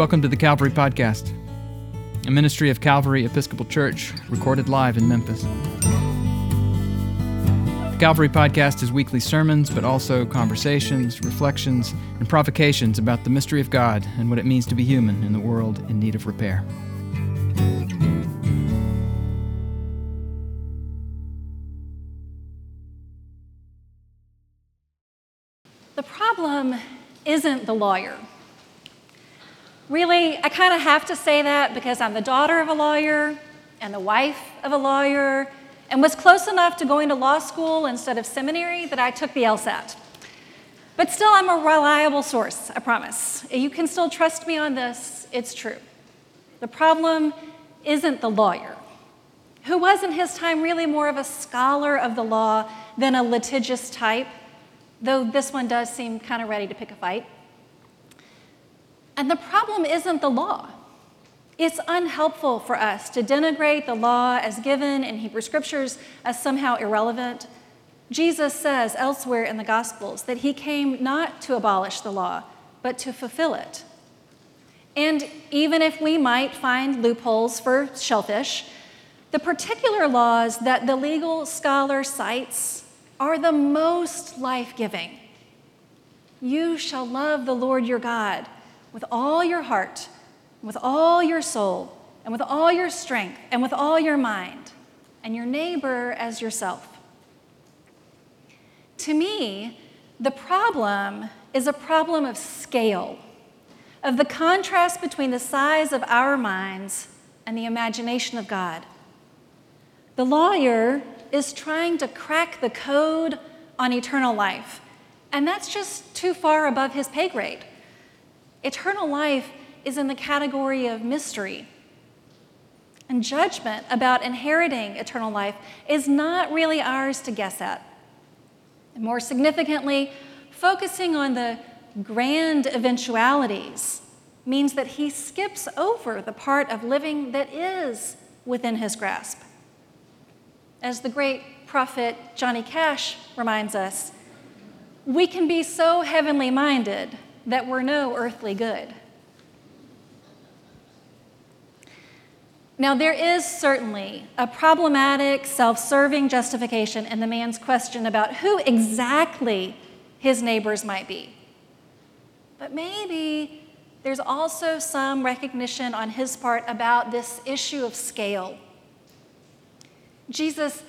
Welcome to the Calvary Podcast, a ministry of Calvary Episcopal Church, recorded live in Memphis. The Calvary Podcast is weekly sermons, but also conversations, reflections, and provocations about the mystery of God and what it means to be human in the world in need of repair. The problem isn't the lawyer. Really, I kind of have to say that because I'm the daughter of a lawyer and the wife of a lawyer and was close enough to going to law school instead of seminary that I took the LSAT. But still, I'm a reliable source, I promise. You can still trust me on this, it's true. The problem isn't the lawyer, who was in his time really more of a scholar of the law than a litigious type, though this one does seem kind of ready to pick a fight. And the problem isn't the law. It's unhelpful for us to denigrate the law as given in Hebrew scriptures as somehow irrelevant. Jesus says elsewhere in the Gospels that he came not to abolish the law, but to fulfill it. And even if we might find loopholes for shellfish, the particular laws that the legal scholar cites are the most life giving. You shall love the Lord your God with all your heart, with all your soul, and with all your strength, and with all your mind, and your neighbor as yourself. To me, the problem is a problem of scale, of the contrast between the size of our minds and the imagination of God. The lawyer is trying to crack the code on eternal life, and that's just too far above his pay grade. Eternal life is in the category of mystery. And judgment about inheriting eternal life is not really ours to guess at. And more significantly, focusing on the grand eventualities means that he skips over the part of living that is within his grasp. As the great prophet Johnny Cash reminds us, we can be so heavenly minded that we're no earthly good. Now, there is certainly a problematic, self serving justification in the man's question about who exactly his neighbors might be. But maybe there's also some recognition on his part about this issue of scale. Jesus,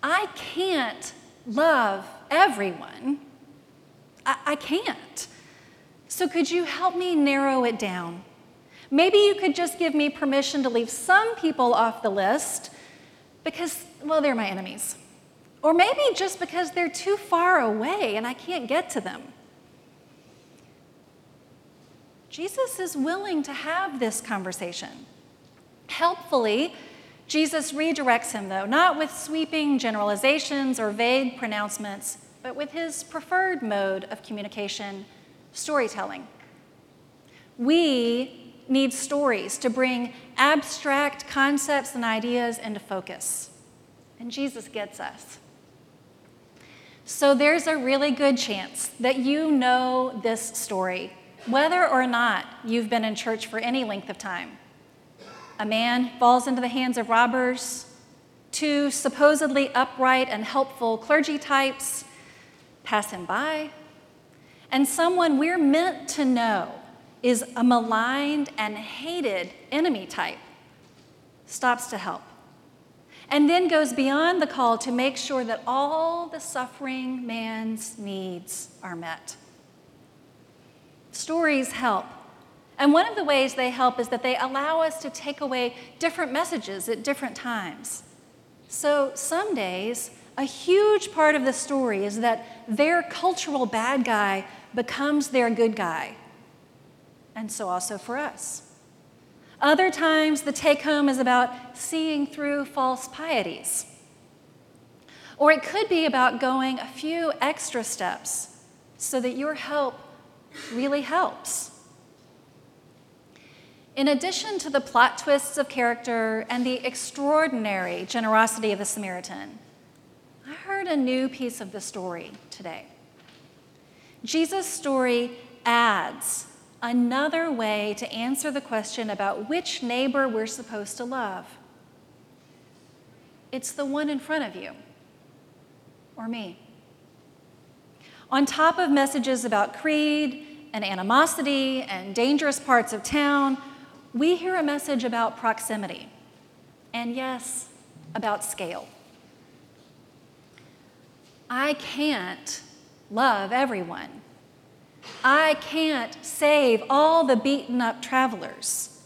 I can't love everyone. I, I can't. So, could you help me narrow it down? Maybe you could just give me permission to leave some people off the list because, well, they're my enemies. Or maybe just because they're too far away and I can't get to them. Jesus is willing to have this conversation. Helpfully, Jesus redirects him, though, not with sweeping generalizations or vague pronouncements, but with his preferred mode of communication storytelling. We need stories to bring abstract concepts and ideas into focus. And Jesus gets us. So there's a really good chance that you know this story, whether or not you've been in church for any length of time. A man falls into the hands of robbers, two supposedly upright and helpful clergy types pass him by, and someone we're meant to know is a maligned and hated enemy type stops to help and then goes beyond the call to make sure that all the suffering man's needs are met. Stories help. And one of the ways they help is that they allow us to take away different messages at different times. So some days, a huge part of the story is that their cultural bad guy becomes their good guy. And so also for us. Other times, the take home is about seeing through false pieties. Or it could be about going a few extra steps so that your help really helps. In addition to the plot twists of character and the extraordinary generosity of the Samaritan, I heard a new piece of the story today. Jesus' story adds another way to answer the question about which neighbor we're supposed to love. It's the one in front of you, or me. On top of messages about creed and animosity and dangerous parts of town, we hear a message about proximity. And yes, about scale. I can't love everyone. I can't save all the beaten up travelers.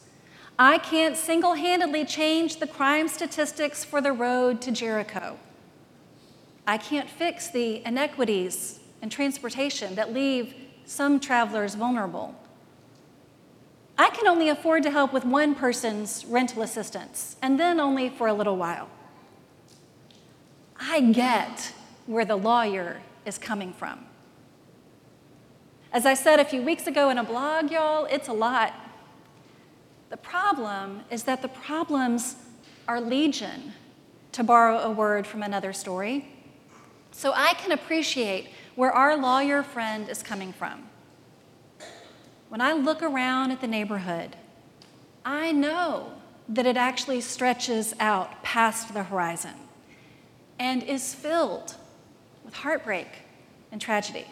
I can't single handedly change the crime statistics for the road to Jericho. I can't fix the inequities in transportation that leave some travelers vulnerable. I can only afford to help with one person's rental assistance, and then only for a little while. I get where the lawyer is coming from. As I said a few weeks ago in a blog, y'all, it's a lot. The problem is that the problems are legion, to borrow a word from another story. So I can appreciate where our lawyer friend is coming from. When I look around at the neighborhood, I know that it actually stretches out past the horizon and is filled heartbreak and tragedy.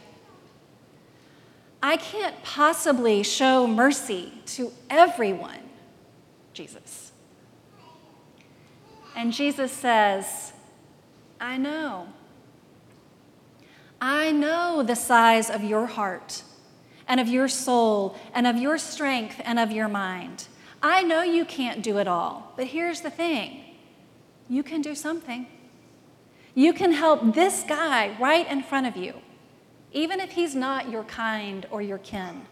I can't possibly show mercy to everyone, Jesus. And Jesus says, I know. I know the size of your heart and of your soul and of your strength and of your mind. I know you can't do it all, but here's the thing you can do something. You can help this guy right in front of you, even if he's not your kind or your kin.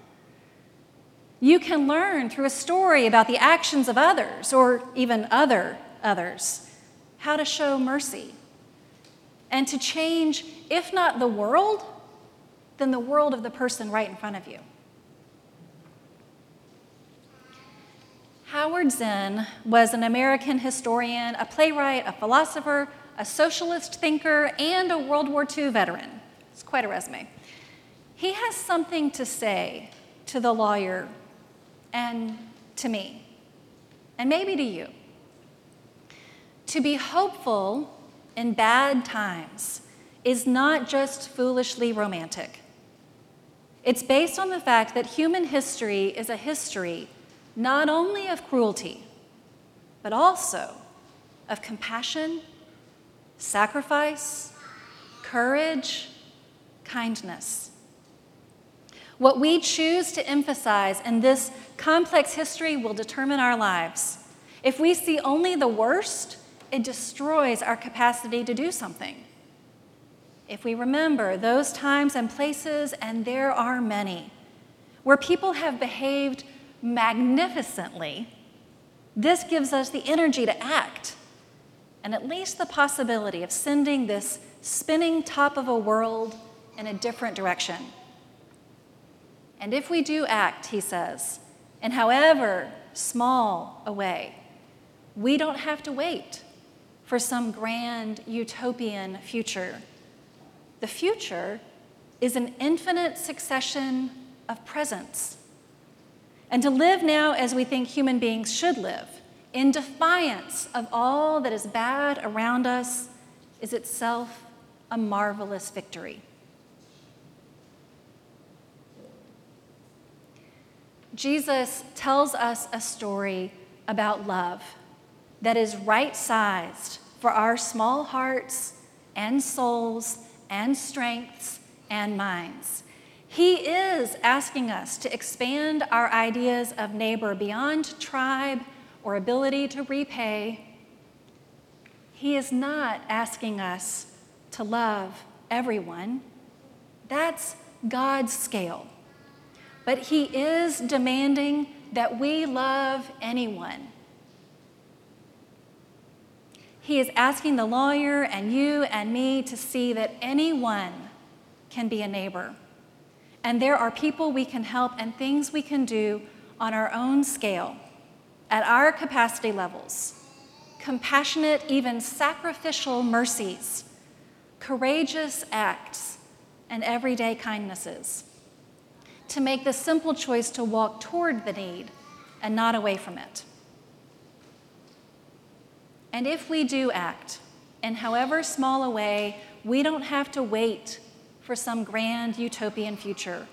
You can learn through a story about the actions of others, or even other others, how to show mercy and to change, if not the world, then the world of the person right in front of you. Howard Zinn was an American historian, a playwright, a philosopher, a socialist thinker, and a World War II veteran. It's quite a resume. He has something to say to the lawyer and to me, and maybe to you. To be hopeful in bad times is not just foolishly romantic. It's based on the fact that human history is a history not only of cruelty, but also of compassion sacrifice, courage, kindness. What we choose to emphasize in this complex history will determine our lives. If we see only the worst, it destroys our capacity to do something. If we remember those times and places, and there are many, where people have behaved magnificently, this gives us the energy to act and at least the possibility of sending this spinning top of a world in a different direction. And if we do act, he says, in however small a way, we don't have to wait for some grand utopian future. The future is an infinite succession of presents. And to live now as we think human beings should live in defiance of all that is bad around us, is itself a marvelous victory. Jesus tells us a story about love that is right sized for our small hearts and souls and strengths and minds. He is asking us to expand our ideas of neighbor beyond tribe or ability to repay. He is not asking us to love everyone. That's God's scale. But He is demanding that we love anyone. He is asking the lawyer and you and me to see that anyone can be a neighbor. And there are people we can help and things we can do on our own scale at our capacity levels, compassionate, even sacrificial mercies, courageous acts, and everyday kindnesses. to make the simple choice to walk toward the need and not away from it. And if we do act, in however small a way, we don't have to wait for some grand utopian future.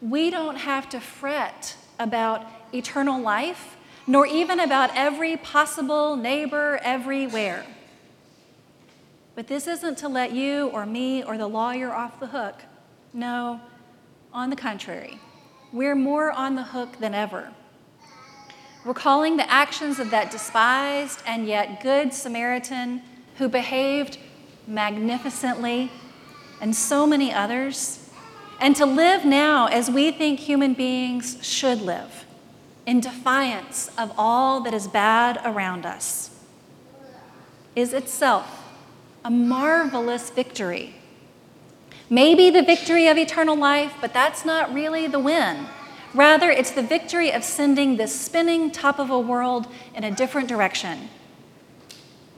We don't have to fret about eternal life, nor even about every possible neighbor everywhere. But this isn't to let you or me or the lawyer off the hook. No, on the contrary, we're more on the hook than ever. Recalling the actions of that despised and yet good Samaritan who behaved magnificently, and so many others, and to live now as we think human beings should live, in defiance of all that is bad around us, is itself a marvelous victory. Maybe the victory of eternal life, but that's not really the win. Rather, it's the victory of sending this spinning top of a world in a different direction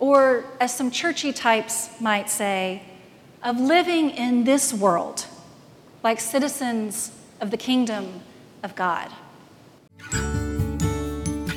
or, as some churchy types might say, of living in this world like citizens of the kingdom of God.